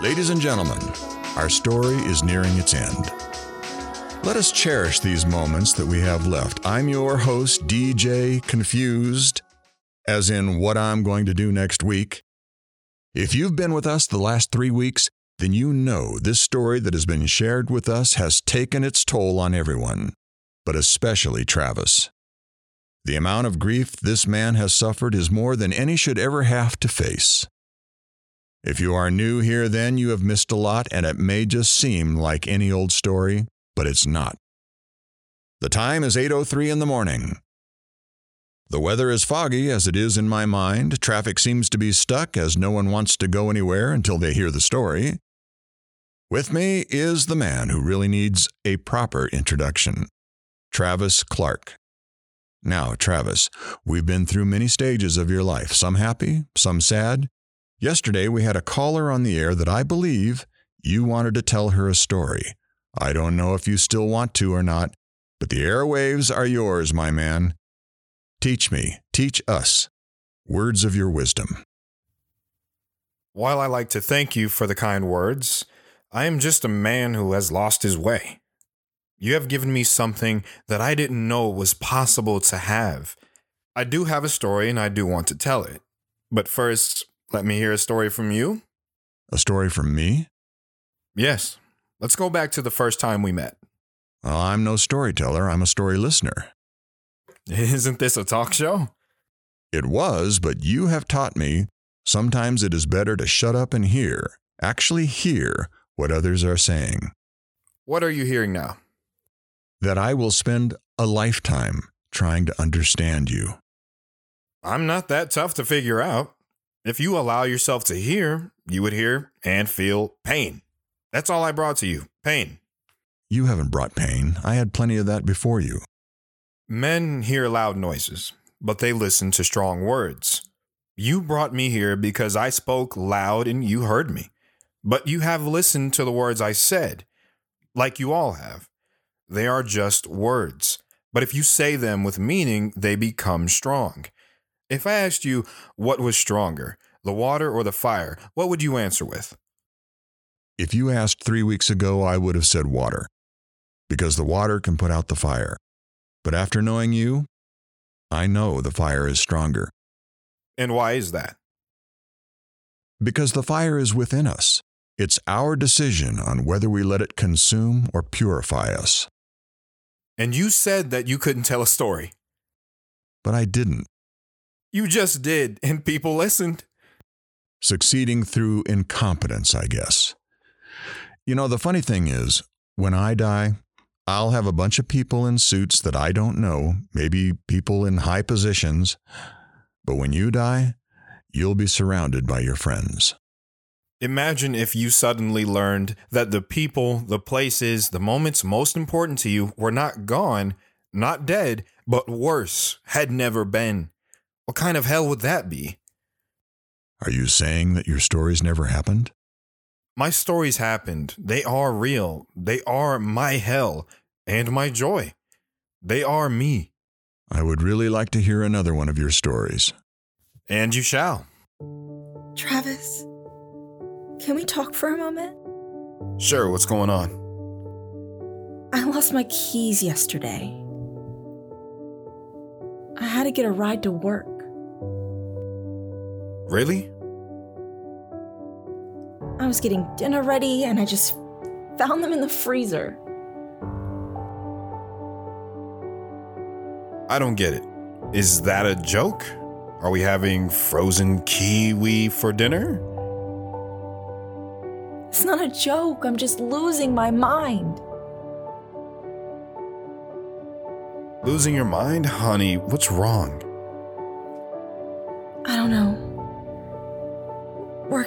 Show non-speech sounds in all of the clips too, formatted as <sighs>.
Ladies and gentlemen, our story is nearing its end. Let us cherish these moments that we have left. I'm your host, DJ Confused, as in what I'm going to do next week. If you've been with us the last three weeks, then you know this story that has been shared with us has taken its toll on everyone, but especially Travis. The amount of grief this man has suffered is more than any should ever have to face. If you are new here, then you have missed a lot, and it may just seem like any old story, but it's not. The time is 8:03 in the morning. The weather is foggy as it is in my mind. Traffic seems to be stuck as no one wants to go anywhere until they hear the story. With me is the man who really needs a proper introduction, Travis Clark. Now, Travis, we've been through many stages of your life, some happy, some sad, Yesterday, we had a caller on the air that I believe you wanted to tell her a story. I don't know if you still want to or not, but the airwaves are yours, my man. Teach me, teach us words of your wisdom. While I like to thank you for the kind words, I am just a man who has lost his way. You have given me something that I didn't know was possible to have. I do have a story and I do want to tell it. But first, let me hear a story from you. A story from me? Yes. Let's go back to the first time we met. Well, I'm no storyteller, I'm a story listener. <laughs> Isn't this a talk show? It was, but you have taught me sometimes it is better to shut up and hear, actually hear what others are saying. What are you hearing now? That I will spend a lifetime trying to understand you. I'm not that tough to figure out. If you allow yourself to hear, you would hear and feel pain. That's all I brought to you pain. You haven't brought pain. I had plenty of that before you. Men hear loud noises, but they listen to strong words. You brought me here because I spoke loud and you heard me. But you have listened to the words I said, like you all have. They are just words. But if you say them with meaning, they become strong. If I asked you what was stronger, the water or the fire, what would you answer with? If you asked three weeks ago, I would have said water, because the water can put out the fire. But after knowing you, I know the fire is stronger. And why is that? Because the fire is within us. It's our decision on whether we let it consume or purify us. And you said that you couldn't tell a story. But I didn't. You just did, and people listened. Succeeding through incompetence, I guess. You know, the funny thing is, when I die, I'll have a bunch of people in suits that I don't know, maybe people in high positions. But when you die, you'll be surrounded by your friends. Imagine if you suddenly learned that the people, the places, the moments most important to you were not gone, not dead, but worse, had never been. What kind of hell would that be? Are you saying that your stories never happened? My stories happened. They are real. They are my hell and my joy. They are me. I would really like to hear another one of your stories. And you shall. Travis, can we talk for a moment? Sure, what's going on? I lost my keys yesterday. I had to get a ride to work. Really? I was getting dinner ready and I just found them in the freezer. I don't get it. Is that a joke? Are we having frozen kiwi for dinner? It's not a joke. I'm just losing my mind. Losing your mind? Honey, what's wrong?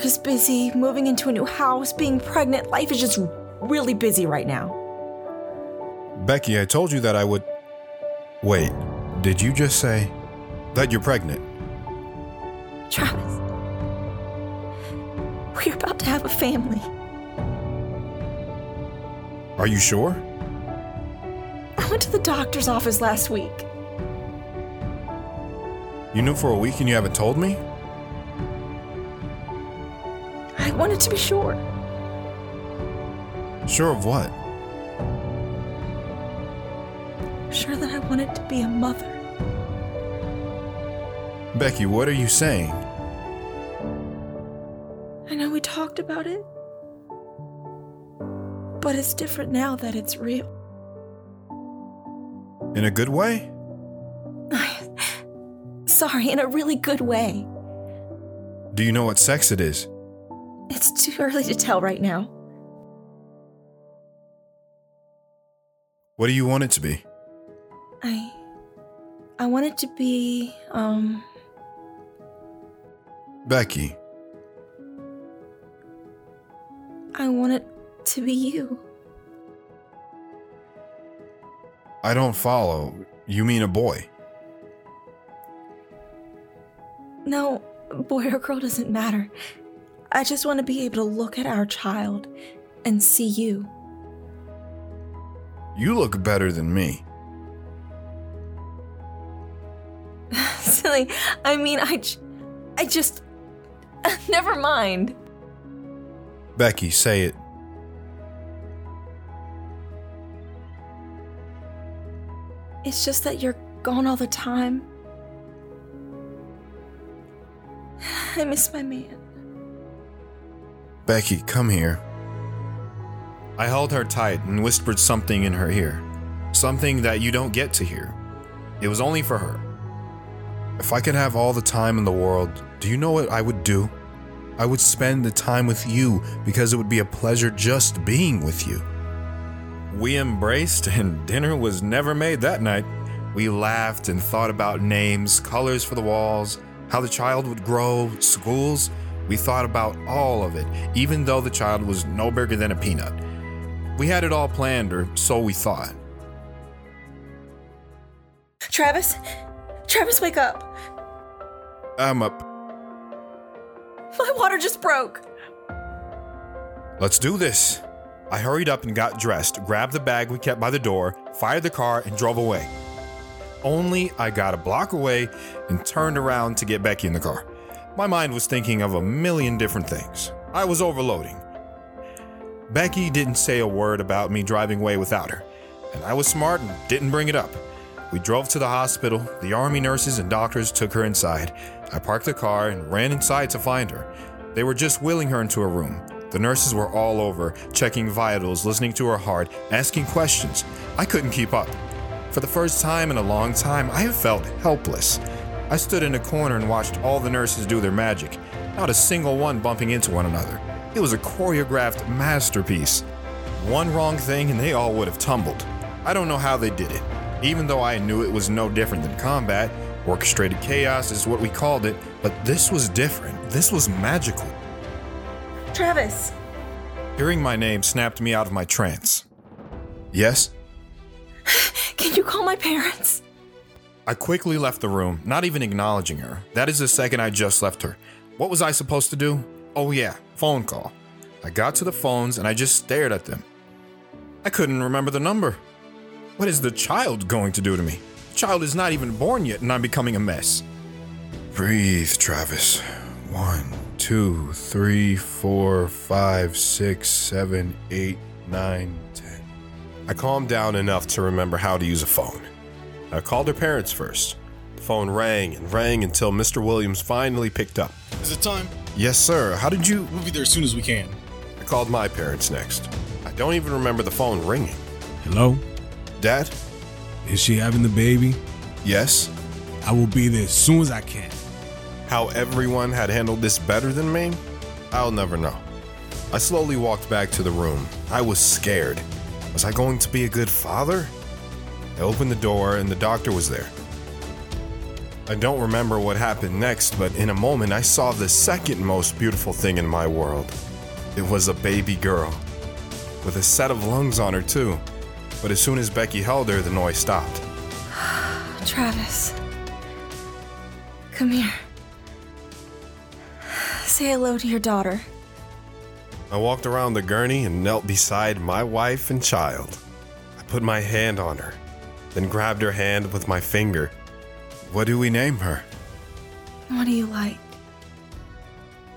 Work is busy, moving into a new house, being pregnant. Life is just really busy right now. Becky, I told you that I would. Wait, did you just say that you're pregnant? Travis, we're about to have a family. Are you sure? I went to the doctor's office last week. You knew for a week and you haven't told me? Wanted to be sure. Sure of what? Sure that I wanted to be a mother. Becky, what are you saying? I know we talked about it. But it's different now that it's real. In a good way? <laughs> Sorry, in a really good way. Do you know what sex it is? It's too early to tell right now. What do you want it to be? I. I want it to be, um. Becky, I want it to be you. I don't follow. You mean a boy? No, boy or girl doesn't matter. I just want to be able to look at our child and see you. You look better than me. <laughs> Silly. I mean, I, j- I just. <laughs> Never mind. Becky, say it. It's just that you're gone all the time. <sighs> I miss my man. Becky, come here. I held her tight and whispered something in her ear. Something that you don't get to hear. It was only for her. If I could have all the time in the world, do you know what I would do? I would spend the time with you because it would be a pleasure just being with you. We embraced, and dinner was never made that night. We laughed and thought about names, colors for the walls, how the child would grow, schools. We thought about all of it, even though the child was no bigger than a peanut. We had it all planned, or so we thought. Travis? Travis, wake up. I'm up. My water just broke. Let's do this. I hurried up and got dressed, grabbed the bag we kept by the door, fired the car, and drove away. Only I got a block away and turned around to get Becky in the car. My mind was thinking of a million different things. I was overloading. Becky didn't say a word about me driving away without her, and I was smart and didn't bring it up. We drove to the hospital. The army nurses and doctors took her inside. I parked the car and ran inside to find her. They were just wheeling her into a room. The nurses were all over, checking vitals, listening to her heart, asking questions. I couldn't keep up. For the first time in a long time, I felt helpless. I stood in a corner and watched all the nurses do their magic, not a single one bumping into one another. It was a choreographed masterpiece. One wrong thing and they all would have tumbled. I don't know how they did it. Even though I knew it was no different than combat, orchestrated chaos is what we called it, but this was different. This was magical. Travis, Hearing my name snapped me out of my trance. Yes? can you call my parents? I quickly left the room, not even acknowledging her. That is the second I just left her. What was I supposed to do? Oh, yeah, phone call. I got to the phones and I just stared at them. I couldn't remember the number. What is the child going to do to me? The child is not even born yet and I'm becoming a mess. Breathe, Travis. One, two, three, four, five, six, seven, eight, nine, ten. I calmed down enough to remember how to use a phone. I called her parents first. The phone rang and rang until Mr. Williams finally picked up. Is it time? Yes, sir. How did you? We'll be there as soon as we can. I called my parents next. I don't even remember the phone ringing. Hello? Dad? Is she having the baby? Yes? I will be there as soon as I can. How everyone had handled this better than me? I'll never know. I slowly walked back to the room. I was scared. Was I going to be a good father? I opened the door and the doctor was there. I don't remember what happened next, but in a moment I saw the second most beautiful thing in my world. It was a baby girl. With a set of lungs on her, too. But as soon as Becky held her, the noise stopped. <sighs> Travis. Come here. Say hello to your daughter. I walked around the gurney and knelt beside my wife and child. I put my hand on her, then grabbed her hand with my finger. What do we name her? What do you like?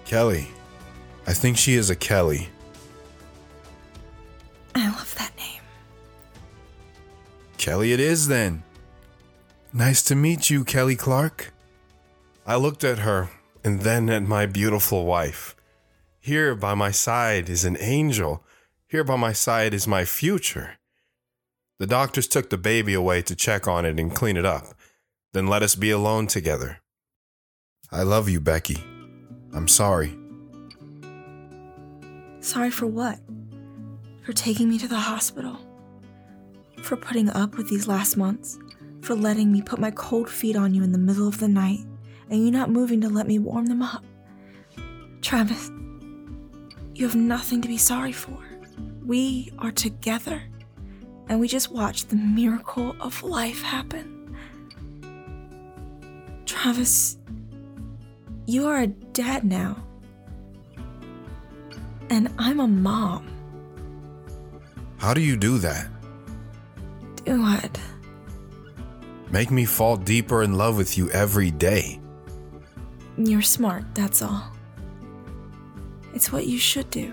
Kelly. I think she is a Kelly. I love that name. Kelly, it is then. Nice to meet you, Kelly Clark. I looked at her and then at my beautiful wife. Here by my side is an angel. Here by my side is my future. The doctors took the baby away to check on it and clean it up, then let us be alone together. I love you, Becky. I'm sorry. Sorry for what? For taking me to the hospital? For putting up with these last months? For letting me put my cold feet on you in the middle of the night and you not moving to let me warm them up? Travis, you have nothing to be sorry for. We are together and we just watched the miracle of life happen. Travis, you are a dad now. And I'm a mom. How do you do that? Do what? Make me fall deeper in love with you every day. You're smart, that's all. It's what you should do.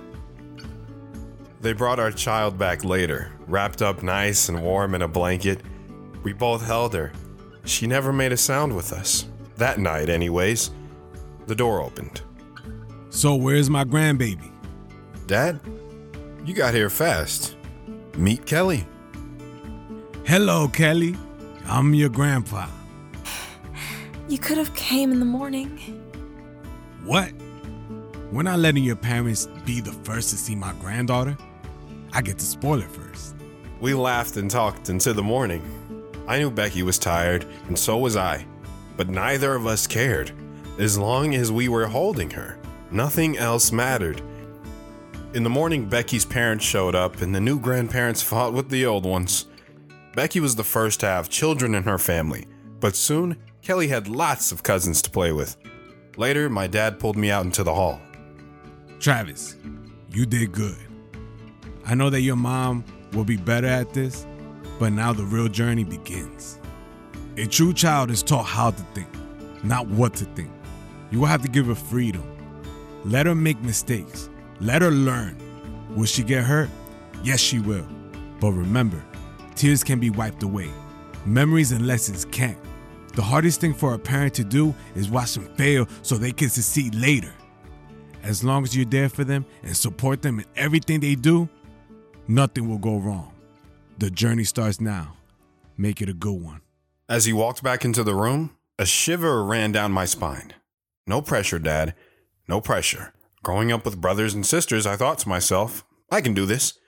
They brought our child back later, wrapped up nice and warm in a blanket. We both held her. She never made a sound with us. That night, anyways. The door opened. So where's my grandbaby? Dad, you got here fast. Meet Kelly. Hello, Kelly. I'm your grandpa. You could have came in the morning. What? We're not letting your parents be the first to see my granddaughter. I get to spoil it first. We laughed and talked until the morning. I knew Becky was tired, and so was I. But neither of us cared. As long as we were holding her, nothing else mattered. In the morning, Becky's parents showed up, and the new grandparents fought with the old ones. Becky was the first to have children in her family, but soon Kelly had lots of cousins to play with. Later, my dad pulled me out into the hall. Travis, you did good. I know that your mom will be better at this, but now the real journey begins. A true child is taught how to think, not what to think. You will have to give her freedom. Let her make mistakes. Let her learn. Will she get hurt? Yes, she will. But remember, tears can be wiped away. Memories and lessons can't. The hardest thing for a parent to do is watch them fail so they can succeed later. As long as you're there for them and support them in everything they do, nothing will go wrong. The journey starts now. Make it a good one. As he walked back into the room, a shiver ran down my spine. No pressure, Dad. No pressure. Growing up with brothers and sisters, I thought to myself, I can do this.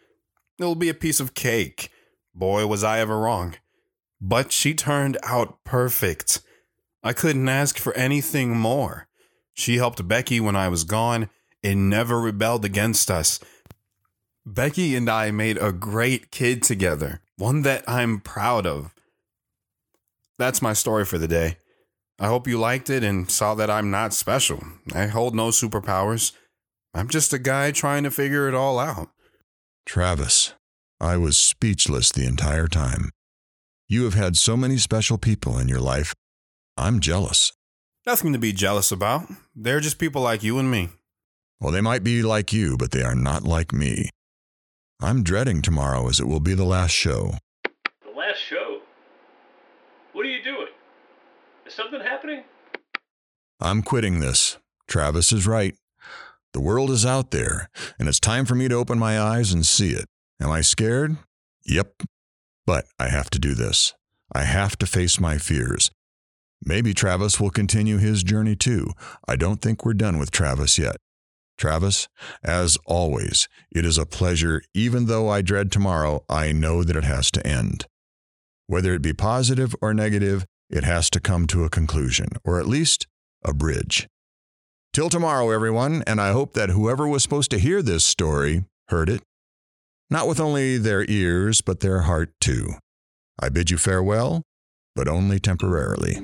It'll be a piece of cake. Boy, was I ever wrong. But she turned out perfect. I couldn't ask for anything more. She helped Becky when I was gone and never rebelled against us. Becky and I made a great kid together, one that I'm proud of. That's my story for the day. I hope you liked it and saw that I'm not special. I hold no superpowers. I'm just a guy trying to figure it all out. Travis, I was speechless the entire time. You have had so many special people in your life. I'm jealous. Nothing to be jealous about. They're just people like you and me. Well, they might be like you, but they are not like me. I'm dreading tomorrow as it will be the last show. The last show? What are you doing? Is something happening? I'm quitting this. Travis is right. The world is out there, and it's time for me to open my eyes and see it. Am I scared? Yep. But I have to do this. I have to face my fears. Maybe Travis will continue his journey too. I don't think we're done with Travis yet. Travis, as always, it is a pleasure. Even though I dread tomorrow, I know that it has to end. Whether it be positive or negative, it has to come to a conclusion, or at least a bridge. Till tomorrow, everyone, and I hope that whoever was supposed to hear this story heard it. Not with only their ears, but their heart too. I bid you farewell, but only temporarily.